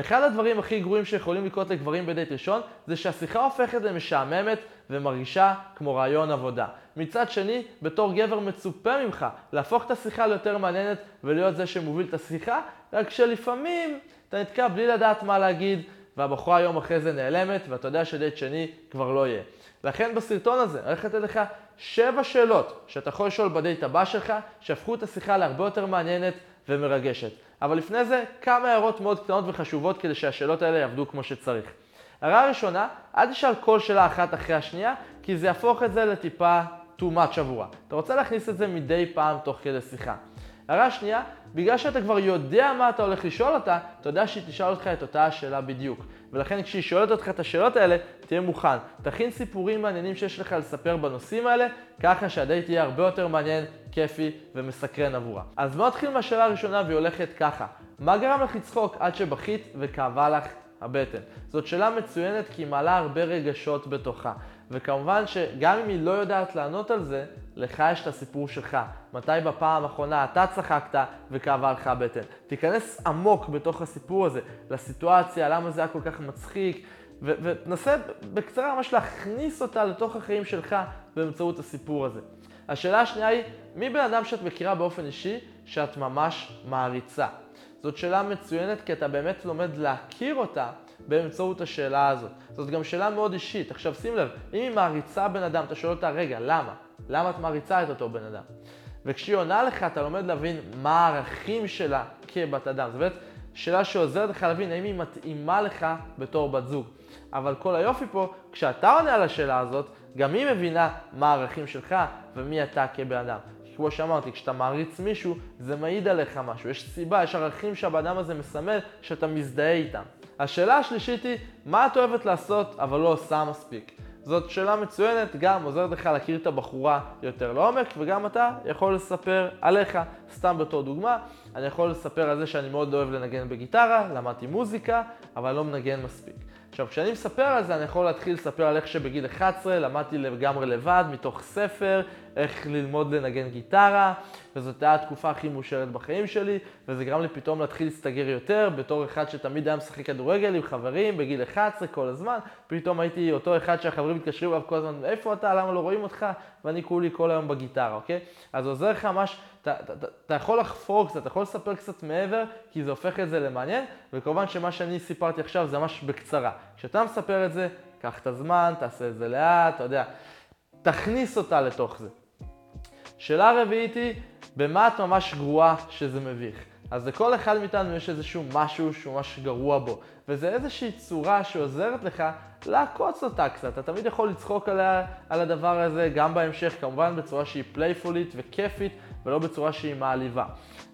אחד הדברים הכי גרועים שיכולים לקרות לגברים בדייט ראשון, זה שהשיחה הופכת למשעממת ומרגישה כמו רעיון עבודה. מצד שני, בתור גבר מצופה ממך להפוך את השיחה ליותר מעניינת ולהיות זה שמוביל את השיחה, רק שלפעמים אתה נתקע בלי לדעת מה להגיד, והבחורה יום אחרי זה נעלמת, ואתה יודע שדייט שני כבר לא יהיה. לכן בסרטון הזה, אני הולך לתת לך שבע שאלות שאתה יכול לשאול בדייט הבא שלך, שהפכו את השיחה להרבה יותר מעניינת ומרגשת. אבל לפני זה, כמה הערות מאוד קטנות וחשובות כדי שהשאלות האלה יעבדו כמו שצריך. הערה הראשונה, אל תשאל כל שאלה אחת אחרי השנייה, כי זה יהפוך את זה לטיפה too much עבורה. אתה רוצה להכניס את זה מדי פעם תוך כדי שיחה. הערה שנייה, בגלל שאתה כבר יודע מה אתה הולך לשאול אותה, אתה יודע שהיא תשאל אותך את אותה השאלה בדיוק. ולכן כשהיא שואלת אותך את השאלות האלה, תהיה מוכן. תכין סיפורים מעניינים שיש לך לספר בנושאים האלה, ככה שהדייט יהיה הרבה יותר מעניין, כיפי ומסקרן עבורה. אז בוא נתחיל מהשאלה הראשונה והיא הולכת ככה. מה גרם לך לצחוק עד שבכית וכאבה לך הבטן? זאת שאלה מצוינת כי היא מעלה הרבה רגשות בתוכה. וכמובן שגם אם היא לא יודעת לענות על זה, לך יש את הסיפור שלך. מתי בפעם האחרונה אתה צחקת וכאבה לך הבטן. תיכנס עמוק בתוך הסיפור הזה, לסיטואציה, למה זה היה כל כך מצחיק, ותנסה בקצרה ממש להכניס אותה לתוך החיים שלך באמצעות הסיפור הזה. השאלה השנייה היא, מי בן אדם שאת מכירה באופן אישי שאת ממש מעריצה? זאת שאלה מצוינת כי אתה באמת לומד להכיר אותה באמצעות השאלה הזאת. זאת גם שאלה מאוד אישית. עכשיו שים לב, אם היא מעריצה בן אדם, אתה שואל אותה, רגע, למה? למה את מעריצה את אותו בן אדם? וכשהיא עונה לך, אתה לומד להבין מה הערכים שלה כבת אדם. זאת אומרת, שאלה שעוזרת לך להבין האם היא מתאימה לך בתור בת זוג. אבל כל היופי פה, כשאתה עונה על השאלה הזאת, גם היא מבינה מה הערכים שלך ומי אתה כבן אדם. כמו שאמרתי, כשאתה מעריץ מישהו, זה מעיד עליך משהו. יש סיבה, יש ערכים שהבן אדם הזה מסמל שאתה מזדהה איתם. השאלה השלישית היא, מה את אוהבת לעשות אבל לא עושה מספיק? זאת שאלה מצוינת, גם עוזרת לך להכיר את הבחורה יותר לעומק, וגם אתה יכול לספר עליך, סתם בתור דוגמה, אני יכול לספר על זה שאני מאוד אוהב לנגן בגיטרה, למדתי מוזיקה, אבל לא מנגן מספיק. עכשיו, כשאני מספר על זה, אני יכול להתחיל לספר על איך שבגיל 11 למדתי לגמרי לבד, מתוך ספר, איך ללמוד לנגן גיטרה, וזאת הייתה התקופה הכי מאושרת בחיים שלי, וזה גרם לי פתאום להתחיל להסתגר יותר, בתור אחד שתמיד היה משחק כדורגל עם חברים בגיל 11 כל הזמן, פתאום הייתי אותו אחד שהחברים מתקשרים אליו כל הזמן, איפה אתה, למה לא רואים אותך, ואני כולי כל היום בגיטרה, אוקיי? אז עוזר לך ממש, אתה, יכול לחפור קצת, אתה יכול לספר קצת מעבר, כי זה הופך את זה למעניין, וכמובן שמה שאני סיפרתי עכשיו זה ממש בקצרה. כשאתה מספר את זה, קח את הזמן, תעשה את זה לאט, אתה יודע, תכניס אותה לתוך זה. שאלה רביעית היא, במה את ממש גרועה שזה מביך? אז לכל אחד מאיתנו יש איזשהו משהו שהוא ממש גרוע בו, וזה איזושהי צורה שעוזרת לך לעקוץ אותה קצת. אתה תמיד יכול לצחוק עליה, על הדבר הזה גם בהמשך, כמובן בצורה שהיא פלייפולית וכיפית, ולא בצורה שהיא מעליבה.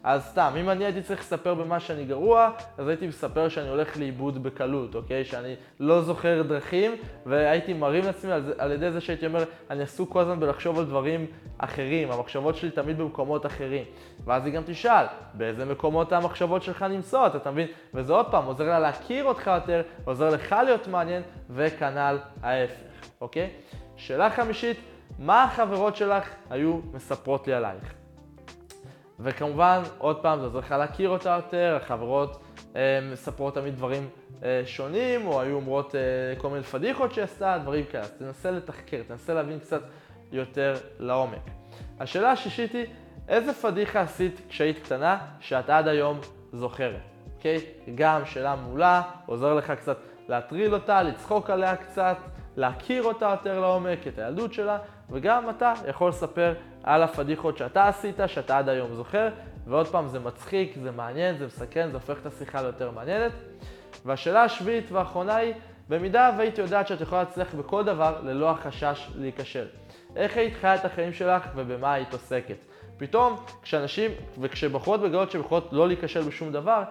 אז סתם, אם אני הייתי צריך לספר במה שאני גרוע, אז הייתי מספר שאני הולך לאיבוד בקלות, אוקיי? שאני לא זוכר דרכים, והייתי מרים לעצמי על, על ידי זה שהייתי אומר, אני עסוק כל הזמן בלחשוב על דברים אחרים, המחשבות שלי תמיד במקומות אחרים. ואז היא גם תשאל, באיזה מקומות המחשבות שלך נמצאות, אתה מבין? וזה עוד פעם, עוזר לה להכיר אותך יותר, עוזר לך להיות מעניין, וכנ"ל ההפך, אוקיי? שאלה חמישית, מה החברות שלך היו מספרות לי עלייך? וכמובן, עוד פעם, זה עוזר לך להכיר אותה יותר, החברות אה, מספרות תמיד דברים אה, שונים, או היו אומרות אה, כל מיני פדיחות שהיא עשתה, דברים כאלה. אז תנסה לתחקר, תנסה להבין קצת יותר לעומק. השאלה השישית היא, איזה פדיחה עשית כשהיית קטנה שאת עד היום זוכרת? אוקיי? גם שאלה מעולה, עוזר לך קצת להטריל אותה, לצחוק עליה קצת, להכיר אותה יותר לעומק, את הילדות שלה, וגם אתה יכול לספר על הפדיחות שאתה עשית, שאתה עד היום זוכר, ועוד פעם, זה מצחיק, זה מעניין, זה מסכן, זה הופך את השיחה ליותר מעניינת. והשאלה השביעית והאחרונה היא, במידה והיית יודעת שאת יכולה להצליח בכל דבר ללא החשש להיכשל. איך היית חיה את החיים שלך ובמה היית עוסקת? פתאום, כשאנשים, וכשבחורות מגלות שהן יכולות לא להיכשל בשום דבר,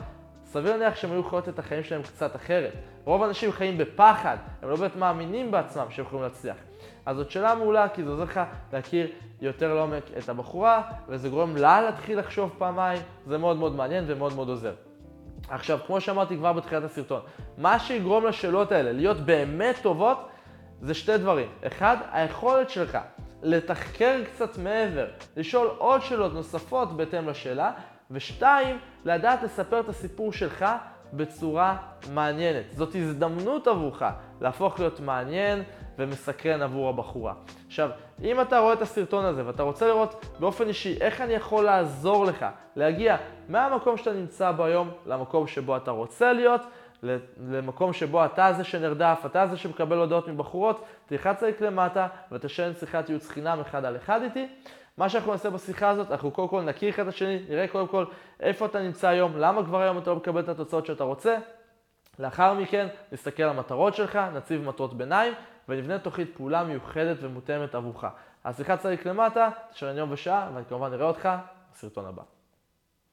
סביר להניח שהם היו חיות את החיים שלהם קצת אחרת. רוב האנשים חיים בפחד, הם לא באמת מאמינים בעצמם שהם יכולים להצליח. אז זאת שאלה מעולה, כי זה עוזר לך להכיר יותר לעומק את הבחורה, וזה גורם לה להתחיל לחשוב פעמיים, זה מאוד מאוד מעניין ומאוד מאוד עוזר. עכשיו, כמו שאמרתי כבר בתחילת הסרטון, מה שיגרום לשאלות האלה להיות באמת טובות, זה שתי דברים. אחד, היכולת שלך לתחקר קצת מעבר, לשאול עוד שאלות נוספות בהתאם לשאלה, ושתיים, לדעת לספר את הסיפור שלך בצורה מעניינת. זאת הזדמנות עבורך להפוך להיות מעניין ומסקרן עבור הבחורה. עכשיו, אם אתה רואה את הסרטון הזה ואתה רוצה לראות באופן אישי איך אני יכול לעזור לך להגיע מהמקום שאתה נמצא בו היום למקום שבו אתה רוצה להיות, למקום שבו אתה זה שנרדף, אתה זה שמקבל הודעות מבחורות, תלחץ עליק למטה ותשן שיחת ייעוץ חינם אחד על אחד איתי. מה שאנחנו נעשה בשיחה הזאת, אנחנו קודם כל נכיר אחד את השני, נראה קודם כל איפה אתה נמצא היום, למה כבר היום אתה לא מקבל את התוצאות שאתה רוצה. לאחר מכן נסתכל על המטרות שלך, נציב מטרות ביניים ונבנה תוכנית פעולה מיוחדת ומותאמת עבורך. אז שיחת צריך למטה, תשאר יום ושעה, ואני כמובן אראה אותך בסרטון הבא.